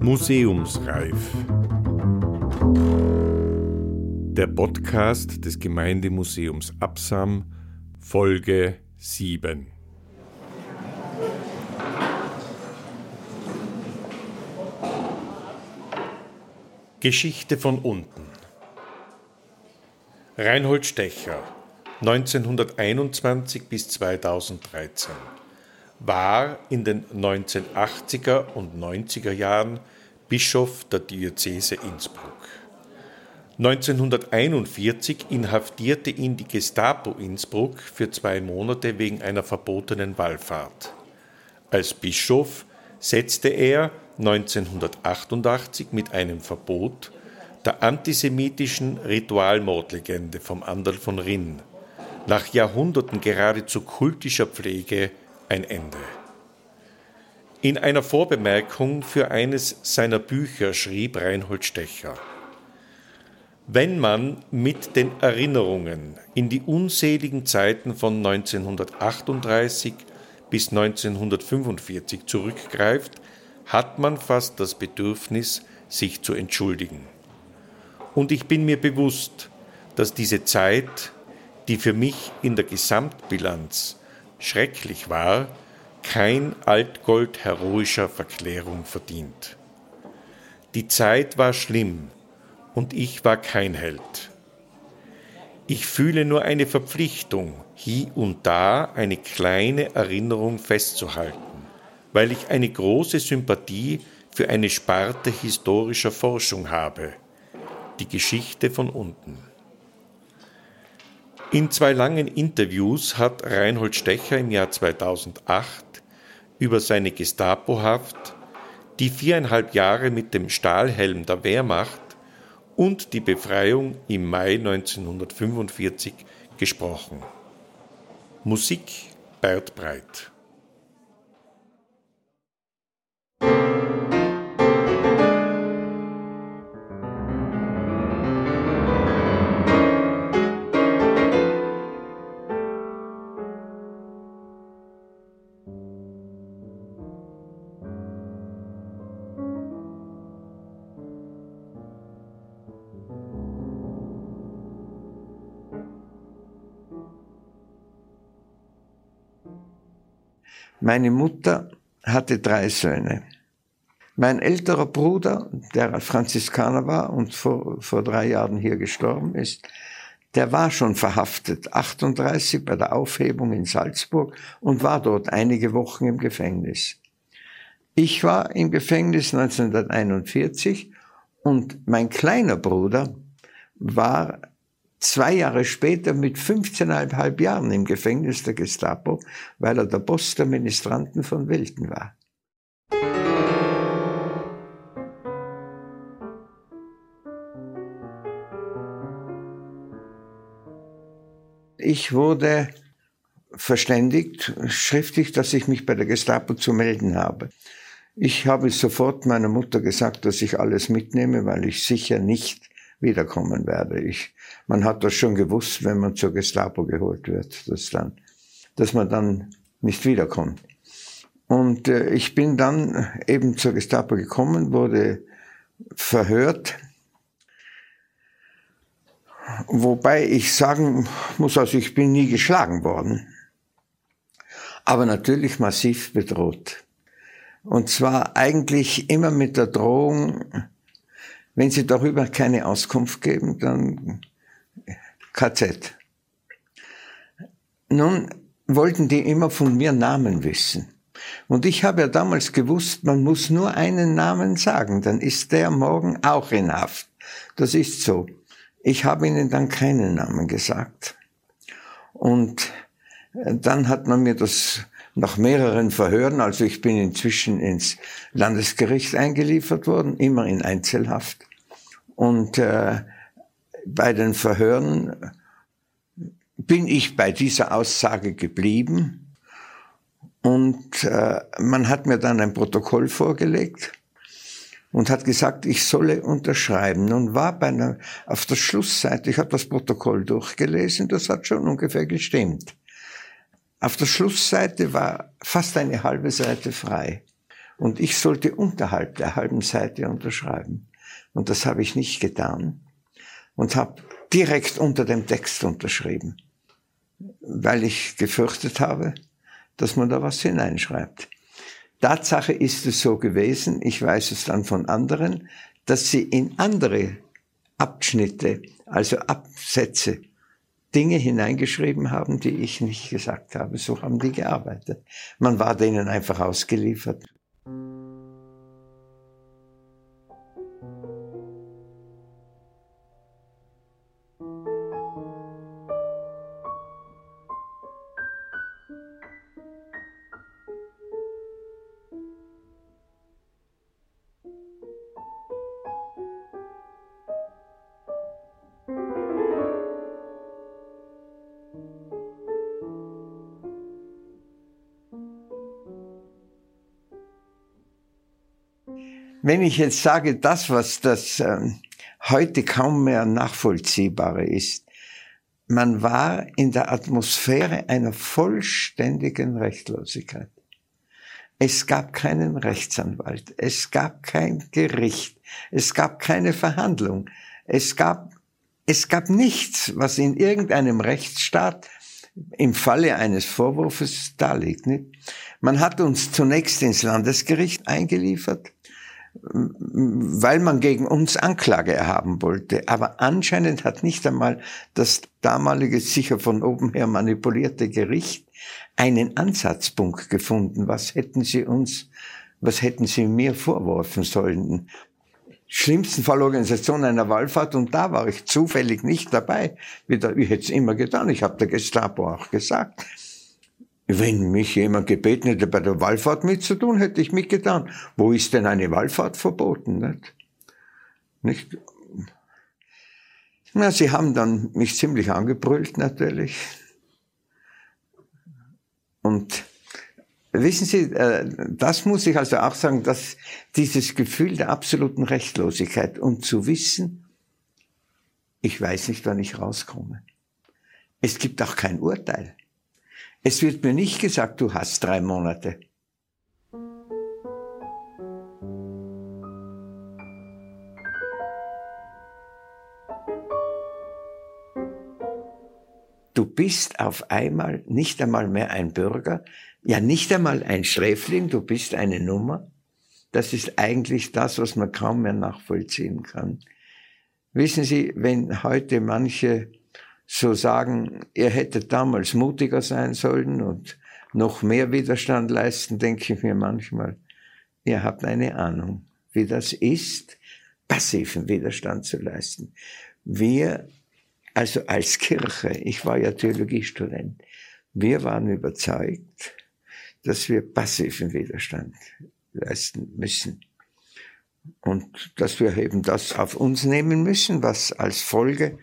Museumsreif. Der Podcast des Gemeindemuseums Absam, Folge 7. Geschichte von unten. Reinhold Stecher, 1921 bis 2013, war in den 1980er und 90er Jahren Bischof der Diözese Innsbruck. 1941 inhaftierte ihn die Gestapo Innsbruck für zwei Monate wegen einer verbotenen Wallfahrt. Als Bischof setzte er 1988 mit einem Verbot der antisemitischen Ritualmordlegende vom Andal von Rinn nach Jahrhunderten geradezu kultischer Pflege ein Ende. In einer Vorbemerkung für eines seiner Bücher schrieb Reinhold Stecher, wenn man mit den Erinnerungen in die unzähligen Zeiten von 1938 bis 1945 zurückgreift, hat man fast das Bedürfnis, sich zu entschuldigen. Und ich bin mir bewusst, dass diese Zeit, die für mich in der Gesamtbilanz schrecklich war, kein Altgold heroischer Verklärung verdient. Die Zeit war schlimm und ich war kein Held. Ich fühle nur eine Verpflichtung, hier und da eine kleine Erinnerung festzuhalten, weil ich eine große Sympathie für eine Sparte historischer Forschung habe, die Geschichte von unten. In zwei langen Interviews hat Reinhold Stecher im Jahr 2008 über seine Gestapohaft, die viereinhalb Jahre mit dem Stahlhelm der Wehrmacht und die Befreiung im Mai 1945 gesprochen. Musik Bert Breit Meine Mutter hatte drei Söhne. Mein älterer Bruder, der Franziskaner war und vor, vor drei Jahren hier gestorben ist, der war schon verhaftet, 38 bei der Aufhebung in Salzburg und war dort einige Wochen im Gefängnis. Ich war im Gefängnis 1941 und mein kleiner Bruder war zwei Jahre später mit 15,5 Jahren im Gefängnis der Gestapo, weil er der Boss der Ministranten von Welten war. Ich wurde verständigt, schriftlich, dass ich mich bei der Gestapo zu melden habe. Ich habe sofort meiner Mutter gesagt, dass ich alles mitnehme, weil ich sicher nicht wiederkommen werde. Ich, man hat das schon gewusst, wenn man zur Gestapo geholt wird, dass, dann, dass man dann nicht wiederkommt. Und äh, ich bin dann eben zur Gestapo gekommen, wurde verhört, wobei ich sagen muss, also ich bin nie geschlagen worden, aber natürlich massiv bedroht. Und zwar eigentlich immer mit der Drohung, wenn Sie darüber keine Auskunft geben, dann KZ. Nun wollten die immer von mir Namen wissen. Und ich habe ja damals gewusst, man muss nur einen Namen sagen, dann ist der morgen auch in Haft. Das ist so. Ich habe ihnen dann keinen Namen gesagt. Und dann hat man mir das nach mehreren Verhören, also ich bin inzwischen ins Landesgericht eingeliefert worden, immer in Einzelhaft. Und äh, bei den Verhören bin ich bei dieser Aussage geblieben. Und äh, man hat mir dann ein Protokoll vorgelegt und hat gesagt, ich solle unterschreiben. Nun war bei einer, auf der Schlussseite, ich habe das Protokoll durchgelesen, das hat schon ungefähr gestimmt. Auf der Schlussseite war fast eine halbe Seite frei. Und ich sollte unterhalb der halben Seite unterschreiben. Und das habe ich nicht getan und habe direkt unter dem Text unterschrieben, weil ich gefürchtet habe, dass man da was hineinschreibt. Tatsache ist es so gewesen, ich weiß es dann von anderen, dass sie in andere Abschnitte, also Absätze, Dinge hineingeschrieben haben, die ich nicht gesagt habe. So haben die gearbeitet. Man war denen einfach ausgeliefert. Wenn ich jetzt sage, das, was das äh, heute kaum mehr nachvollziehbare ist, man war in der Atmosphäre einer vollständigen Rechtlosigkeit. Es gab keinen Rechtsanwalt, es gab kein Gericht, es gab keine Verhandlung, es gab, es gab nichts, was in irgendeinem Rechtsstaat im Falle eines Vorwurfs da liegt. Nicht? Man hat uns zunächst ins Landesgericht eingeliefert, weil man gegen uns Anklage erhaben wollte. Aber anscheinend hat nicht einmal das damalige, sicher von oben her manipulierte Gericht einen Ansatzpunkt gefunden. Was hätten sie uns, was hätten sie mir vorwerfen sollen? Schlimmsten Fall Organisation einer Wallfahrt und da war ich zufällig nicht dabei. Wie ich hätte es immer getan. Ich habe der Gestapo auch gesagt. Wenn mich jemand gebeten hätte, bei der Wallfahrt mitzutun, hätte ich mitgetan. Wo ist denn eine Wallfahrt verboten? Nicht? nicht? Na, sie haben dann mich ziemlich angebrüllt, natürlich. Und wissen Sie, äh, das muss ich also auch sagen, dass dieses Gefühl der absoluten Rechtlosigkeit und zu wissen, ich weiß nicht, wann ich rauskomme. Es gibt auch kein Urteil. Es wird mir nicht gesagt, du hast drei Monate. Du bist auf einmal nicht einmal mehr ein Bürger, ja nicht einmal ein Sträfling, du bist eine Nummer. Das ist eigentlich das, was man kaum mehr nachvollziehen kann. Wissen Sie, wenn heute manche so sagen, ihr hättet damals mutiger sein sollen und noch mehr Widerstand leisten, denke ich mir manchmal, ihr habt eine Ahnung, wie das ist, passiven Widerstand zu leisten. Wir, also als Kirche, ich war ja Theologiestudent, wir waren überzeugt, dass wir passiven Widerstand leisten müssen. Und dass wir eben das auf uns nehmen müssen, was als Folge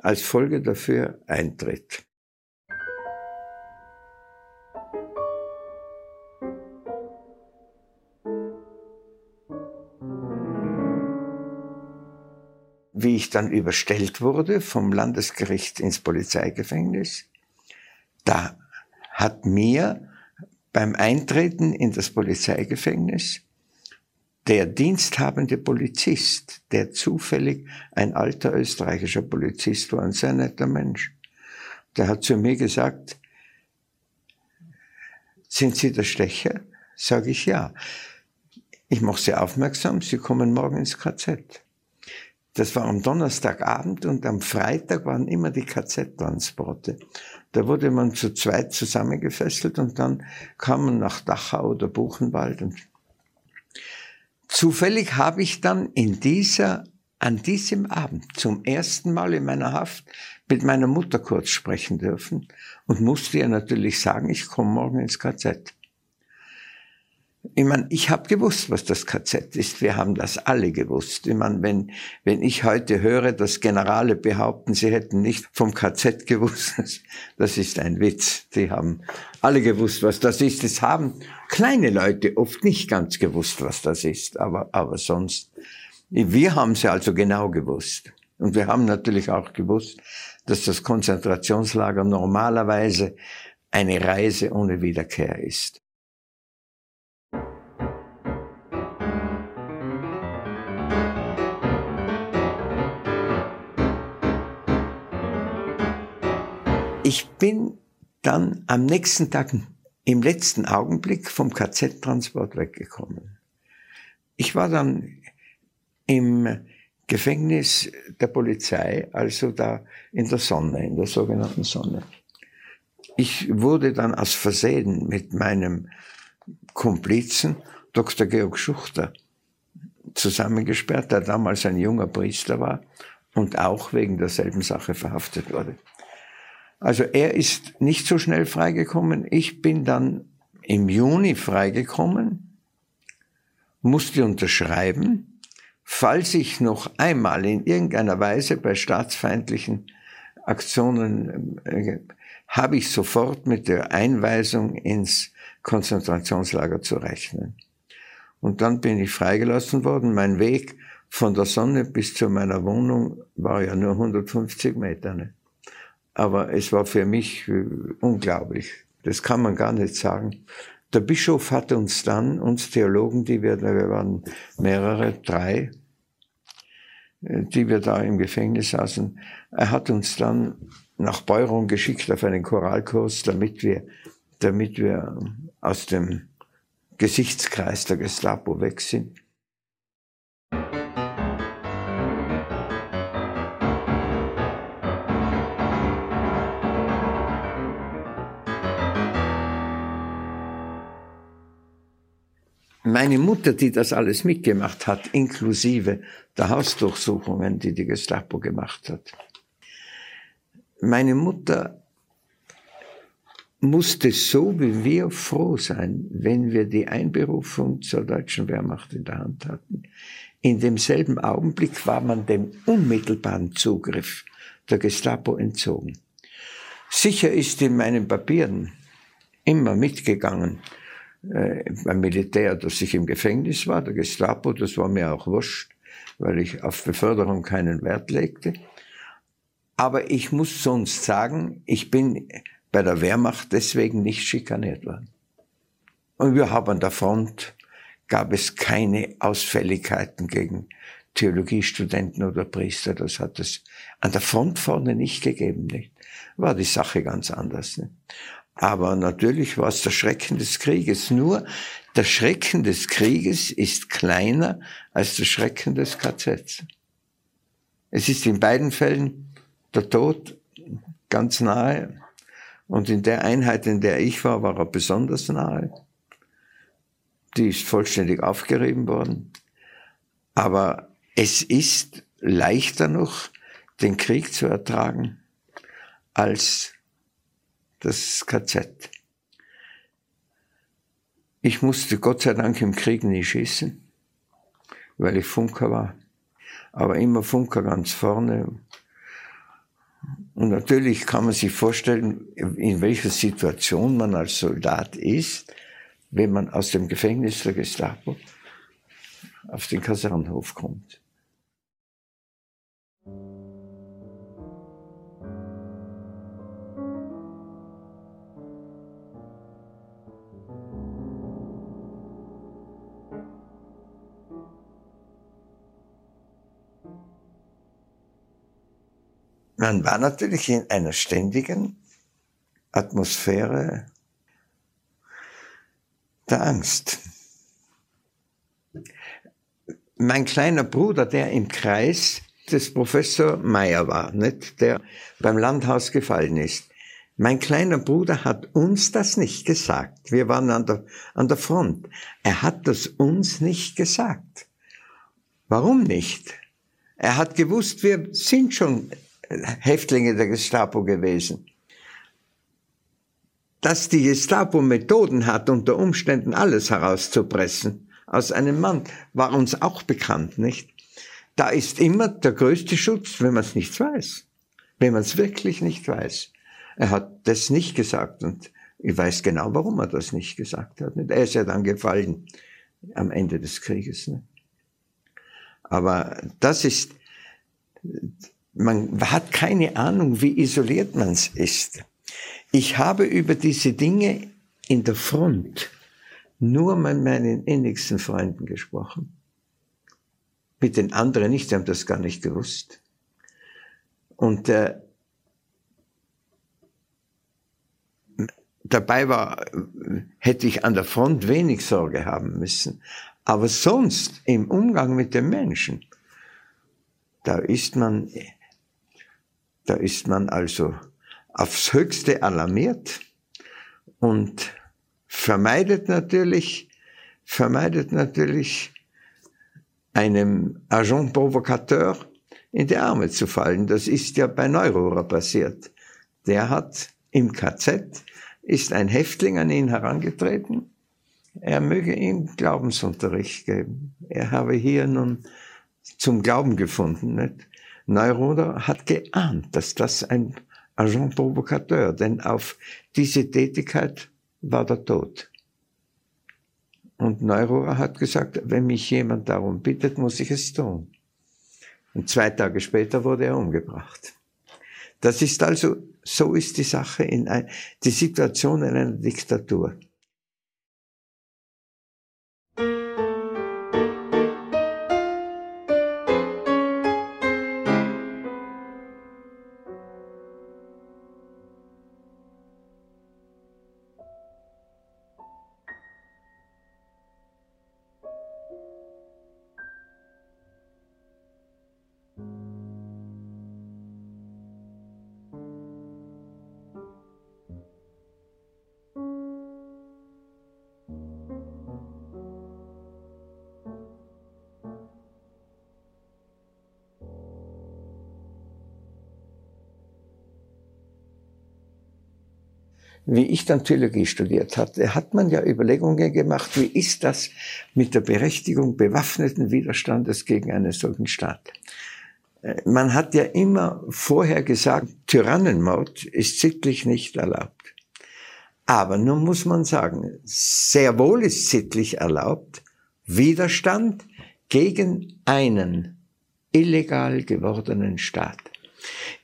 als Folge dafür eintritt. Wie ich dann überstellt wurde vom Landesgericht ins Polizeigefängnis, da hat mir beim Eintreten in das Polizeigefängnis der diensthabende Polizist, der zufällig ein alter österreichischer Polizist war, ein sehr netter Mensch, der hat zu mir gesagt, sind Sie der Stecher? Sage ich ja. Ich mache Sie aufmerksam, Sie kommen morgen ins KZ. Das war am Donnerstagabend und am Freitag waren immer die KZ-Transporte. Da wurde man zu zweit zusammengefesselt und dann kam man nach Dachau oder Buchenwald und Zufällig habe ich dann in dieser, an diesem Abend zum ersten Mal in meiner Haft mit meiner Mutter kurz sprechen dürfen und musste ihr natürlich sagen, ich komme morgen ins KZ. Ich meine, ich habe gewusst, was das KZ ist. Wir haben das alle gewusst. Ich meine, wenn, wenn ich heute höre, dass Generale behaupten, sie hätten nicht vom KZ gewusst, das ist ein Witz. Die haben alle gewusst, was das ist. Es haben kleine Leute oft nicht ganz gewusst, was das ist. Aber, aber sonst, wir haben sie also genau gewusst. Und wir haben natürlich auch gewusst, dass das Konzentrationslager normalerweise eine Reise ohne Wiederkehr ist. Ich bin dann am nächsten Tag im letzten Augenblick vom KZ-Transport weggekommen. Ich war dann im Gefängnis der Polizei, also da in der Sonne, in der sogenannten Sonne. Ich wurde dann aus Versehen mit meinem Komplizen, Dr. Georg Schuchter, zusammengesperrt, der damals ein junger Priester war und auch wegen derselben Sache verhaftet wurde. Also er ist nicht so schnell freigekommen. Ich bin dann im Juni freigekommen, musste unterschreiben, falls ich noch einmal in irgendeiner Weise bei staatsfeindlichen Aktionen äh, habe ich sofort mit der Einweisung ins Konzentrationslager zu rechnen. Und dann bin ich freigelassen worden. Mein Weg von der Sonne bis zu meiner Wohnung war ja nur 150 Meter. Ne? Aber es war für mich äh, unglaublich. Das kann man gar nicht sagen. Der Bischof hat uns dann, uns Theologen, die wir, wir waren mehrere, drei, äh, die wir da im Gefängnis saßen, er hat uns dann nach Beuron geschickt auf einen Choralkurs, damit wir, damit wir aus dem Gesichtskreis der Gestapo weg sind. Meine Mutter, die das alles mitgemacht hat, inklusive der Hausdurchsuchungen, die die Gestapo gemacht hat. Meine Mutter musste so wie wir froh sein, wenn wir die Einberufung zur deutschen Wehrmacht in der Hand hatten. In demselben Augenblick war man dem unmittelbaren Zugriff der Gestapo entzogen. Sicher ist in meinen Papieren immer mitgegangen, äh, beim Militär, dass ich im Gefängnis war, der Gestapo, das war mir auch wurscht, weil ich auf Beförderung keinen Wert legte. Aber ich muss sonst sagen, ich bin bei der Wehrmacht deswegen nicht schikaniert worden. Und wir haben an der Front gab es keine Ausfälligkeiten gegen Theologiestudenten oder Priester. Das hat es an der Front vorne nicht gegeben, nicht? War die Sache ganz anders. Nicht? Aber natürlich war es der Schrecken des Krieges. Nur der Schrecken des Krieges ist kleiner als der Schrecken des KZ. Es ist in beiden Fällen der Tod ganz nahe. Und in der Einheit, in der ich war, war er besonders nahe. Die ist vollständig aufgerieben worden. Aber es ist leichter noch, den Krieg zu ertragen, als das KZ. Ich musste Gott sei Dank im Krieg nie schießen, weil ich Funker war. Aber immer Funker ganz vorne. Und natürlich kann man sich vorstellen, in welcher Situation man als Soldat ist, wenn man aus dem Gefängnis der Gestapo auf den Kasernhof kommt. Man war natürlich in einer ständigen Atmosphäre der Angst. Mein kleiner Bruder, der im Kreis des Professor Meyer war, nicht, der beim Landhaus gefallen ist, mein kleiner Bruder hat uns das nicht gesagt. Wir waren an der, an der Front. Er hat das uns nicht gesagt. Warum nicht? Er hat gewusst, wir sind schon Häftlinge der Gestapo gewesen. Dass die Gestapo Methoden hat, unter Umständen alles herauszupressen aus einem Mann, war uns auch bekannt, nicht? Da ist immer der größte Schutz, wenn man es nicht weiß. Wenn man es wirklich nicht weiß. Er hat das nicht gesagt und ich weiß genau, warum er das nicht gesagt hat. Er ist ja dann gefallen am Ende des Krieges. Aber das ist, man hat keine Ahnung, wie isoliert man ist. Ich habe über diese Dinge in der Front nur mit meinen innigsten Freunden gesprochen. Mit den anderen nicht, die haben das gar nicht gewusst. Und äh, dabei war, hätte ich an der Front wenig Sorge haben müssen. Aber sonst im Umgang mit den Menschen, da ist man, da ist man also aufs Höchste alarmiert und vermeidet natürlich, vermeidet natürlich einem Agent Provocateur in die Arme zu fallen. Das ist ja bei Neururer passiert. Der hat im KZ, ist ein Häftling an ihn herangetreten, er möge ihm Glaubensunterricht geben. Er habe hier nun zum Glauben gefunden. Nicht? Neururer hat geahnt, dass das ein Agent Provocateur, denn auf diese Tätigkeit war der Tod. Und Neururer hat gesagt, wenn mich jemand darum bittet, muss ich es tun. Und zwei Tage später wurde er umgebracht. Das ist also, so ist die Sache in ein, die Situation in einer Diktatur. Wie ich dann Theologie studiert hatte, hat man ja Überlegungen gemacht, wie ist das mit der Berechtigung bewaffneten Widerstandes gegen einen solchen Staat. Äh, man hat ja immer vorher gesagt, Tyrannenmord ist sittlich nicht erlaubt. Aber nun muss man sagen, sehr wohl ist sittlich erlaubt, Widerstand gegen einen illegal gewordenen Staat.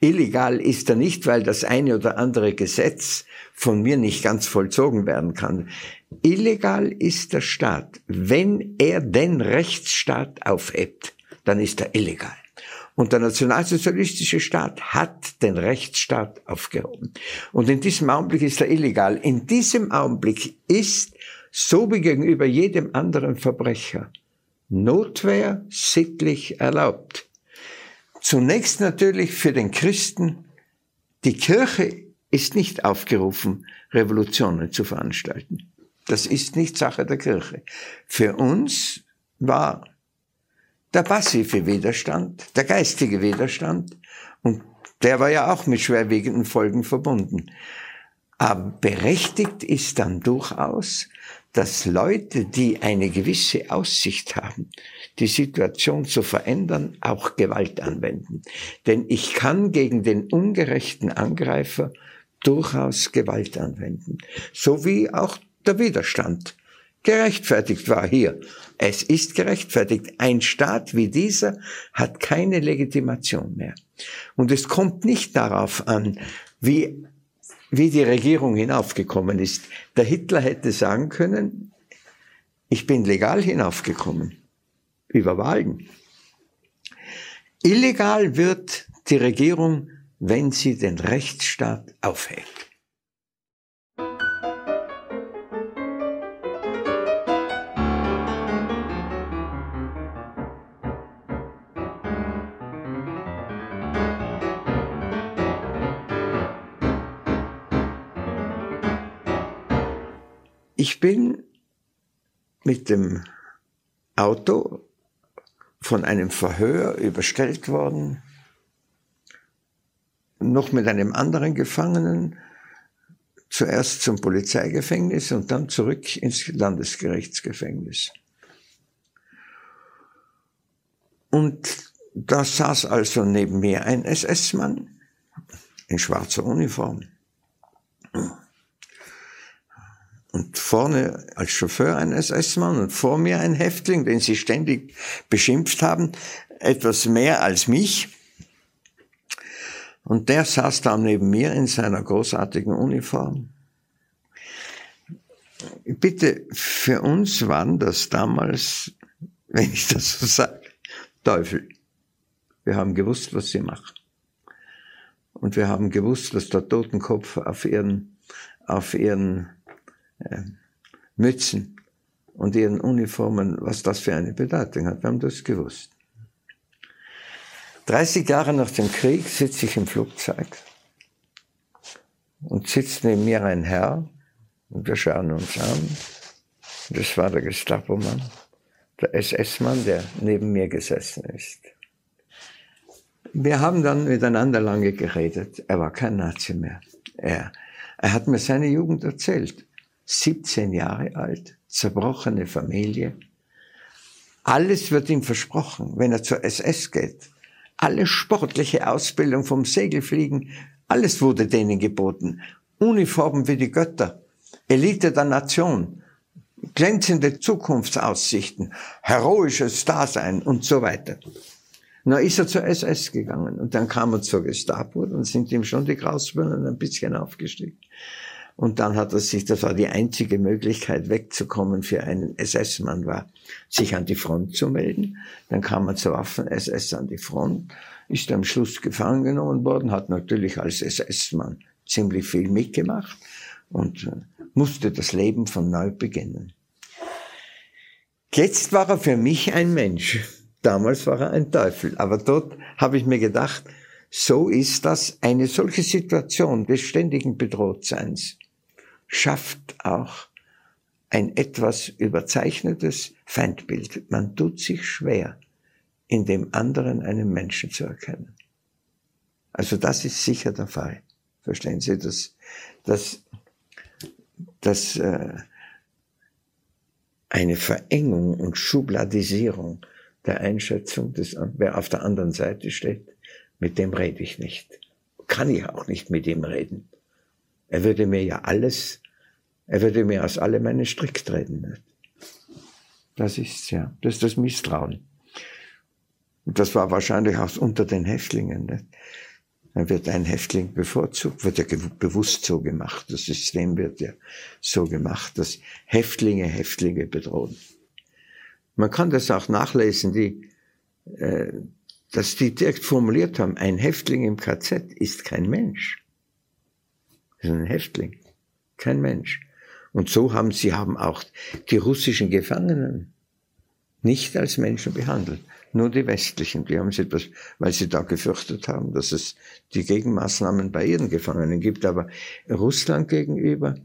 Illegal ist er nicht, weil das eine oder andere Gesetz von mir nicht ganz vollzogen werden kann. Illegal ist der Staat. Wenn er den Rechtsstaat aufhebt, dann ist er illegal. Und der nationalsozialistische Staat hat den Rechtsstaat aufgehoben. Und in diesem Augenblick ist er illegal. In diesem Augenblick ist, so wie gegenüber jedem anderen Verbrecher, Notwehr sittlich erlaubt. Zunächst natürlich für den Christen, die Kirche ist nicht aufgerufen, Revolutionen zu veranstalten. Das ist nicht Sache der Kirche. Für uns war der passive Widerstand, der geistige Widerstand, und der war ja auch mit schwerwiegenden Folgen verbunden. Aber berechtigt ist dann durchaus, dass Leute, die eine gewisse Aussicht haben, die Situation zu verändern, auch Gewalt anwenden. Denn ich kann gegen den ungerechten Angreifer durchaus Gewalt anwenden. So wie auch der Widerstand gerechtfertigt war hier. Es ist gerechtfertigt. Ein Staat wie dieser hat keine Legitimation mehr. Und es kommt nicht darauf an, wie, wie die Regierung hinaufgekommen ist. Der Hitler hätte sagen können, ich bin legal hinaufgekommen. Über Wahlen. Illegal wird die Regierung wenn sie den Rechtsstaat aufhält. Ich bin mit dem Auto von einem Verhör überstellt worden noch mit einem anderen Gefangenen zuerst zum Polizeigefängnis und dann zurück ins Landesgerichtsgefängnis. Und da saß also neben mir ein SS-Mann in schwarzer Uniform. Und vorne als Chauffeur ein SS-Mann und vor mir ein Häftling, den sie ständig beschimpft haben, etwas mehr als mich. Und der saß da neben mir in seiner großartigen Uniform. Bitte, für uns waren das damals, wenn ich das so sage, Teufel. Wir haben gewusst, was sie machen. Und wir haben gewusst, dass der Totenkopf auf ihren, auf ihren Mützen und ihren Uniformen, was das für eine Bedeutung hat. Wir haben das gewusst. 30 Jahre nach dem Krieg sitze ich im Flugzeug und sitzt neben mir ein Herr und wir schauen uns an. Das war der Gestapo-Mann, der SS-Mann, der neben mir gesessen ist. Wir haben dann miteinander lange geredet. Er war kein Nazi mehr. Er, er hat mir seine Jugend erzählt. 17 Jahre alt, zerbrochene Familie. Alles wird ihm versprochen, wenn er zur SS geht. Alle sportliche Ausbildung vom Segelfliegen, alles wurde denen geboten. Uniformen wie die Götter, Elite der Nation, glänzende Zukunftsaussichten, heroisches Dasein und so weiter. Na, ist er zur SS gegangen und dann kam er zur Gestapo und sind ihm schon die Grausbirnen ein bisschen aufgestiegen. Und dann hat er sich, das war die einzige Möglichkeit wegzukommen für einen SS-Mann war, sich an die Front zu melden. Dann kam er zur Waffen-SS an die Front, ist am Schluss gefangen genommen worden, hat natürlich als SS-Mann ziemlich viel mitgemacht und äh, musste das Leben von neu beginnen. Jetzt war er für mich ein Mensch. Damals war er ein Teufel. Aber dort habe ich mir gedacht, so ist das eine solche Situation des ständigen Bedrohtseins schafft auch ein etwas überzeichnetes Feindbild. Man tut sich schwer, in dem anderen einen Menschen zu erkennen. Also das ist sicher der Fall. Verstehen Sie, dass, dass, dass äh, eine Verengung und Schubladisierung der Einschätzung des, wer auf der anderen Seite steht, mit dem rede ich nicht. Kann ich auch nicht mit ihm reden. Er würde mir ja alles, er würde mir aus allem einen Strick treten. Das ist ja, das ist das Misstrauen. Und das war wahrscheinlich auch unter den Häftlingen. Nicht? Dann wird ein Häftling bevorzugt, wird ja bewusst so gemacht. Das System wird ja so gemacht, dass Häftlinge Häftlinge bedrohen. Man kann das auch nachlesen, die, äh, dass die direkt formuliert haben, ein Häftling im KZ ist kein Mensch. Das ist ein Häftling, kein Mensch. Und so haben sie haben auch die russischen Gefangenen nicht als Menschen behandelt. Nur die westlichen, die haben sie etwas, weil sie da gefürchtet haben, dass es die Gegenmaßnahmen bei ihren Gefangenen gibt. Aber Russland gegenüber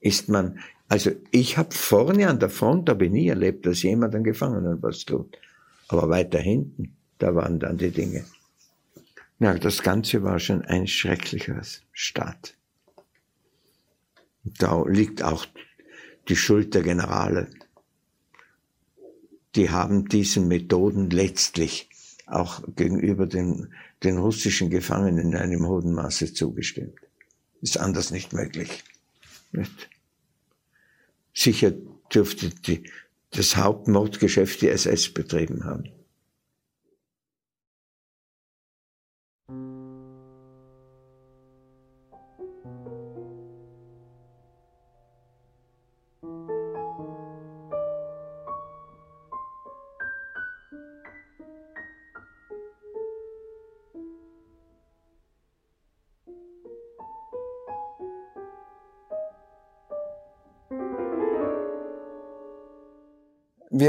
ist man, also ich habe vorne an der Front, habe ich nie erlebt, dass jemand an Gefangenen was tut. Aber weiter hinten, da waren dann die Dinge. Ja, das Ganze war schon ein schrecklicher Staat. Da liegt auch die Schuld der Generale. Die haben diesen Methoden letztlich auch gegenüber den, den russischen Gefangenen in einem hohen Maße zugestimmt. Ist anders nicht möglich. Nicht? Sicher dürfte die, das Hauptmordgeschäft die SS betrieben haben.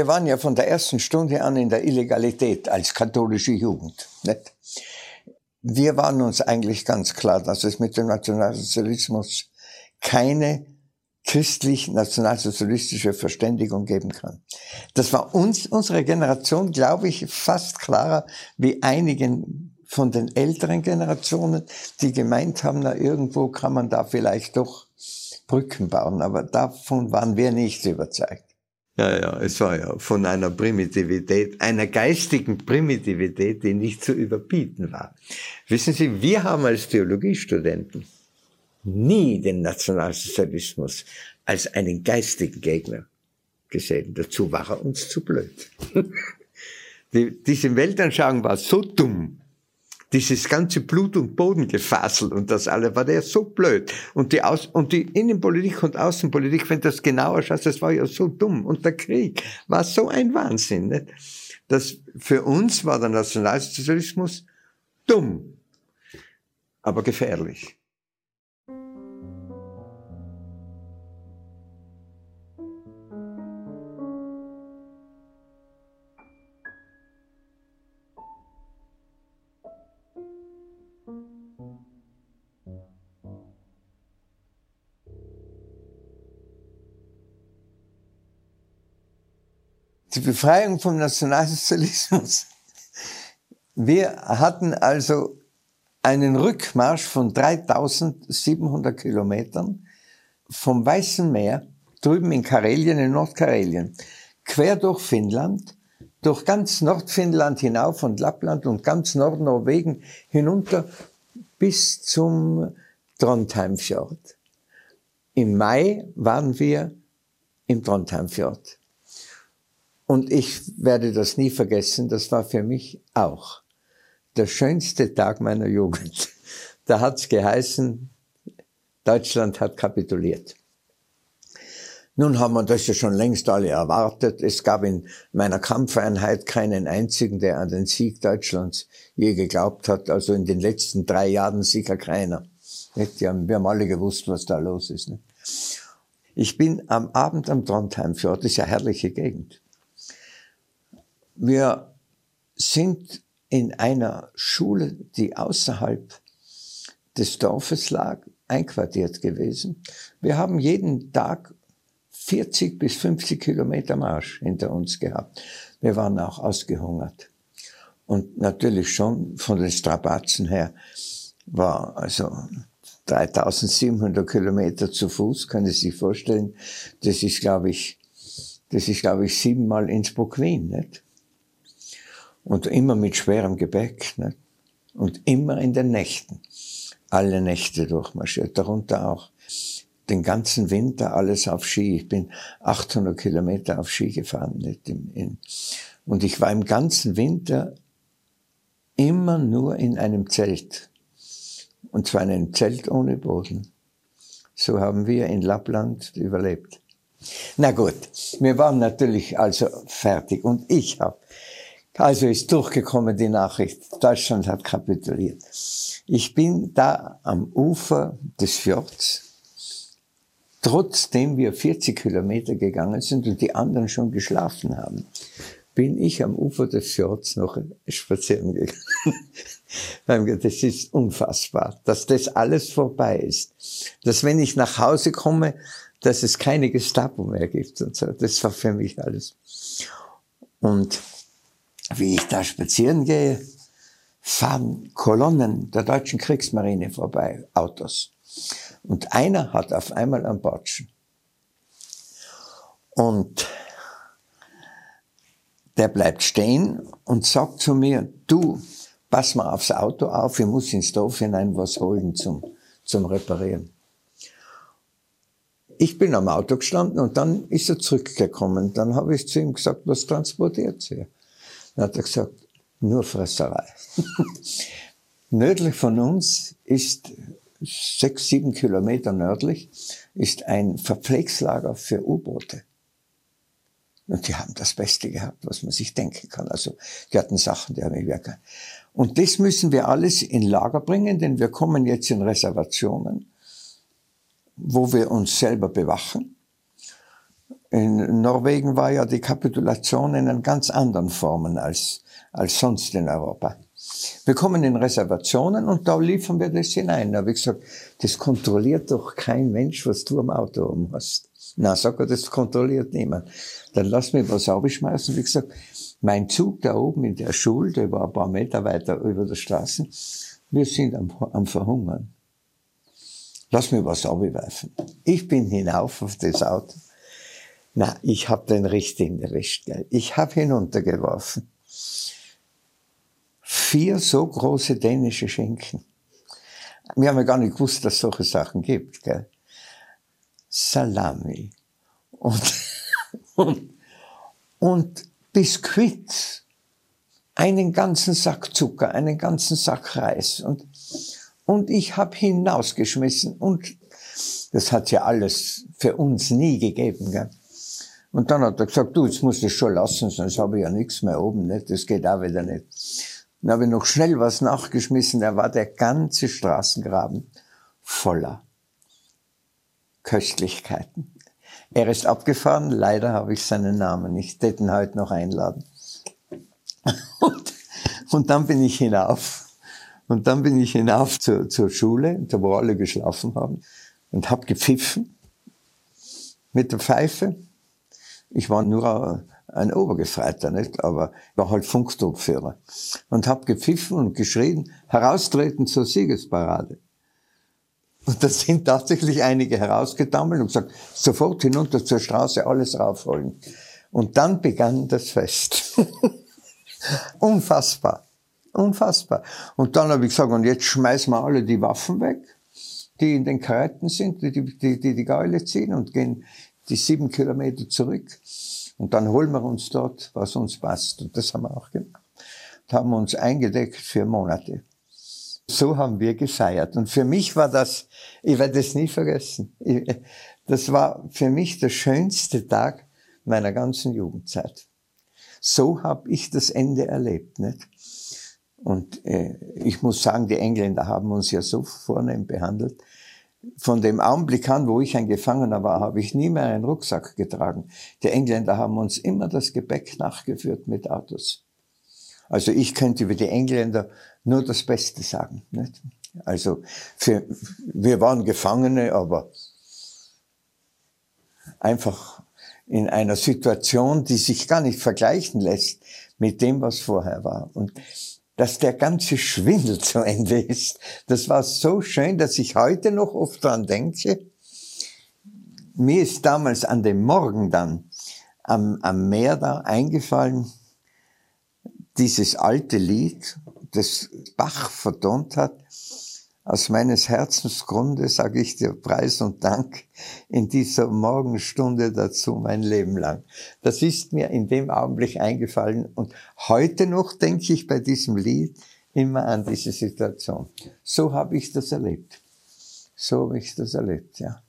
Waren ja von der ersten Stunde an in der Illegalität als katholische Jugend. Nicht? Wir waren uns eigentlich ganz klar, dass es mit dem Nationalsozialismus keine christlich-nationalsozialistische Verständigung geben kann. Das war uns, unsere Generation, glaube ich, fast klarer wie einigen von den älteren Generationen, die gemeint haben, na irgendwo kann man da vielleicht doch Brücken bauen. Aber davon waren wir nicht überzeugt. Ja, ja, es war ja von einer Primitivität, einer geistigen Primitivität, die nicht zu überbieten war. Wissen Sie, wir haben als Theologiestudenten nie den Nationalsozialismus als einen geistigen Gegner gesehen. Dazu war er uns zu blöd. Die, diese Weltanschauung war so dumm, dieses ganze Blut- und Bodengefasel und das alle, war der so blöd. Und die, Aus und die Innenpolitik und Außenpolitik, wenn das genauer schaust, das war ja so dumm. Und der Krieg war so ein Wahnsinn. Nicht? Das, für uns war der Nationalsozialismus dumm, aber gefährlich. Die Befreiung vom Nationalsozialismus. Wir hatten also einen Rückmarsch von 3700 Kilometern vom Weißen Meer, drüben in Karelien, in Nordkarelien, quer durch Finnland, durch ganz Nordfinnland hinauf und Lappland und ganz Nordnorwegen hinunter bis zum Trondheimfjord. Im Mai waren wir im Trondheimfjord. Und ich werde das nie vergessen, das war für mich auch der schönste Tag meiner Jugend. Da hat's geheißen, Deutschland hat kapituliert. Nun haben wir das ja schon längst alle erwartet. Es gab in meiner Kampfeinheit keinen einzigen, der an den Sieg Deutschlands je geglaubt hat. Also in den letzten drei Jahren sicher keiner. Wir haben alle gewusst, was da los ist. Ich bin am Abend am Trondheimfjord, das ist ja herrliche Gegend. Wir sind in einer Schule, die außerhalb des Dorfes lag, einquartiert gewesen. Wir haben jeden Tag 40 bis 50 Kilometer Marsch hinter uns gehabt. Wir waren auch ausgehungert. Und natürlich schon von den Strapazen her war also 3700 Kilometer zu Fuß, kann ich sich vorstellen. Das ist, glaube ich, das ist, glaube ich, siebenmal Innsbruck-Wien, nicht? Und immer mit schwerem Gepäck, nicht? Und immer in den Nächten. Alle Nächte durchmarschiert, darunter auch den ganzen Winter alles auf Ski. Ich bin 800 Kilometer auf Ski gefahren. Nicht in, in, und ich war im ganzen Winter immer nur in einem Zelt. Und zwar in einem Zelt ohne Boden. So haben wir in Lappland überlebt. Na gut, wir waren natürlich also fertig und ich habe, also ist durchgekommen die Nachricht, Deutschland hat kapituliert. Ich bin da am Ufer des Fjords, trotzdem wir 40 Kilometer gegangen sind und die anderen schon geschlafen haben, bin ich am Ufer des Fjords noch spazieren gegangen. das ist unfassbar, dass das alles vorbei ist. Dass wenn ich nach Hause komme, dass es keine Gestapo mehr gibt und so. Das war für mich alles. Und wie ich da spazieren gehe, fahren Kolonnen der deutschen Kriegsmarine vorbei, Autos. Und einer hat auf einmal einen Batschen. Und der bleibt stehen und sagt zu mir, du, pass mal aufs Auto auf, ich muss ins Dorf hinein was holen zum, zum Reparieren. Ich bin am Auto gestanden und dann ist er zurückgekommen. Dann habe ich zu ihm gesagt, was transportiert Sie? Dann hat er gesagt, nur Fresserei. Nördlich von uns ist sechs, sieben Kilometer nördlich, ist ein Verpflegslager für U-Boote. Und die haben das Beste gehabt, was man sich denken kann. Also, die hatten Sachen, die haben ich wirklich. Und das müssen wir alles in Lager bringen, denn wir kommen jetzt in Reservationen, wo wir uns selber bewachen. In Norwegen war ja die Kapitulation in einer ganz anderen Formen als, als sonst in Europa. Wir kommen in Reservationen und da liefern wir das hinein. Da habe ich gesagt, das kontrolliert doch kein Mensch, was du am Auto oben hast. Na, sag er, das kontrolliert niemand. Dann lass mich was aufschmeißen. Wie gesagt, mein Zug da oben in der Schule, der war ein paar Meter weiter über der Straße, wir sind am, am Verhungern. Lass mir was abwerfen. Ich bin hinauf auf das Auto. Na, ich hab den richtigen erwischt. Gell. Ich hab hinuntergeworfen vier so große dänische Schinken. Wir haben ja gar nicht gewusst, dass es solche Sachen gibt. Gell? Salami und, und, und Biskuit, einen ganzen Sack Zucker, einen ganzen Sack Reis. Und, und ich habe hinausgeschmissen. Und das hat ja alles für uns nie gegeben. Gell? Und dann hat er gesagt, du, jetzt musst du es schon lassen, sonst habe ich ja nichts mehr oben. Nicht? Das geht auch wieder nicht. Dann habe ich noch schnell was nachgeschmissen, da war der ganze Straßengraben voller Köstlichkeiten. Er ist abgefahren, leider habe ich seinen Namen nicht, ich ihn heute noch einladen. Und, und dann bin ich hinauf. Und dann bin ich hinauf zur, zur Schule, wo alle geschlafen haben, und habe gepfiffen mit der Pfeife. Ich war nur ein Obergefreiter, nicht? Aber war halt Funktruppführer. Und hab gepfiffen und geschrien, heraustreten zur Siegesparade. Und da sind tatsächlich einige herausgetammelt und gesagt, sofort hinunter zur Straße, alles raufholen. Und dann begann das Fest. Unfassbar. Unfassbar. Und dann habe ich gesagt, und jetzt schmeißen wir alle die Waffen weg, die in den Karetten sind, die die, die, die Geule ziehen und gehen die sieben Kilometer zurück. Und dann holen wir uns dort, was uns passt. Und das haben wir auch gemacht. Und haben uns eingedeckt für Monate. So haben wir gefeiert. Und für mich war das, ich werde es nie vergessen. Das war für mich der schönste Tag meiner ganzen Jugendzeit. So habe ich das Ende erlebt. Nicht? Und äh, ich muss sagen, die Engländer haben uns ja so vornehm behandelt. Von dem Augenblick an, wo ich ein Gefangener war, habe ich nie mehr einen Rucksack getragen. Die Engländer haben uns immer das Gepäck nachgeführt mit Autos. Also ich könnte über die Engländer nur das Beste sagen. Nicht? Also für, wir waren Gefangene, aber einfach in einer Situation, die sich gar nicht vergleichen lässt mit dem, was vorher war. Und dass der ganze Schwindel zu Ende ist. Das war so schön, dass ich heute noch oft dran denke. Mir ist damals an dem Morgen dann am, am Meer da eingefallen, dieses alte Lied, das Bach vertont hat, aus meines Herzensgrunde sage ich dir Preis und Dank in dieser Morgenstunde dazu mein Leben lang. Das ist mir in dem Augenblick eingefallen und heute noch denke ich bei diesem Lied immer an diese Situation. So habe ich das erlebt. So habe ich das erlebt, ja.